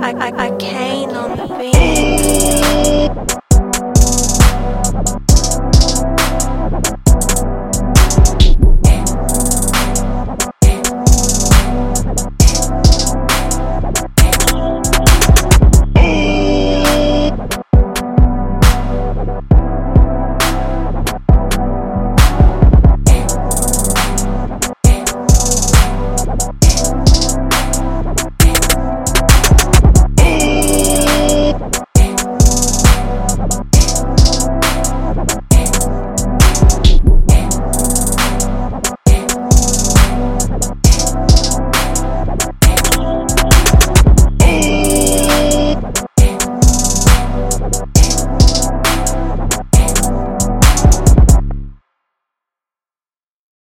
I, I, I cane on the beat.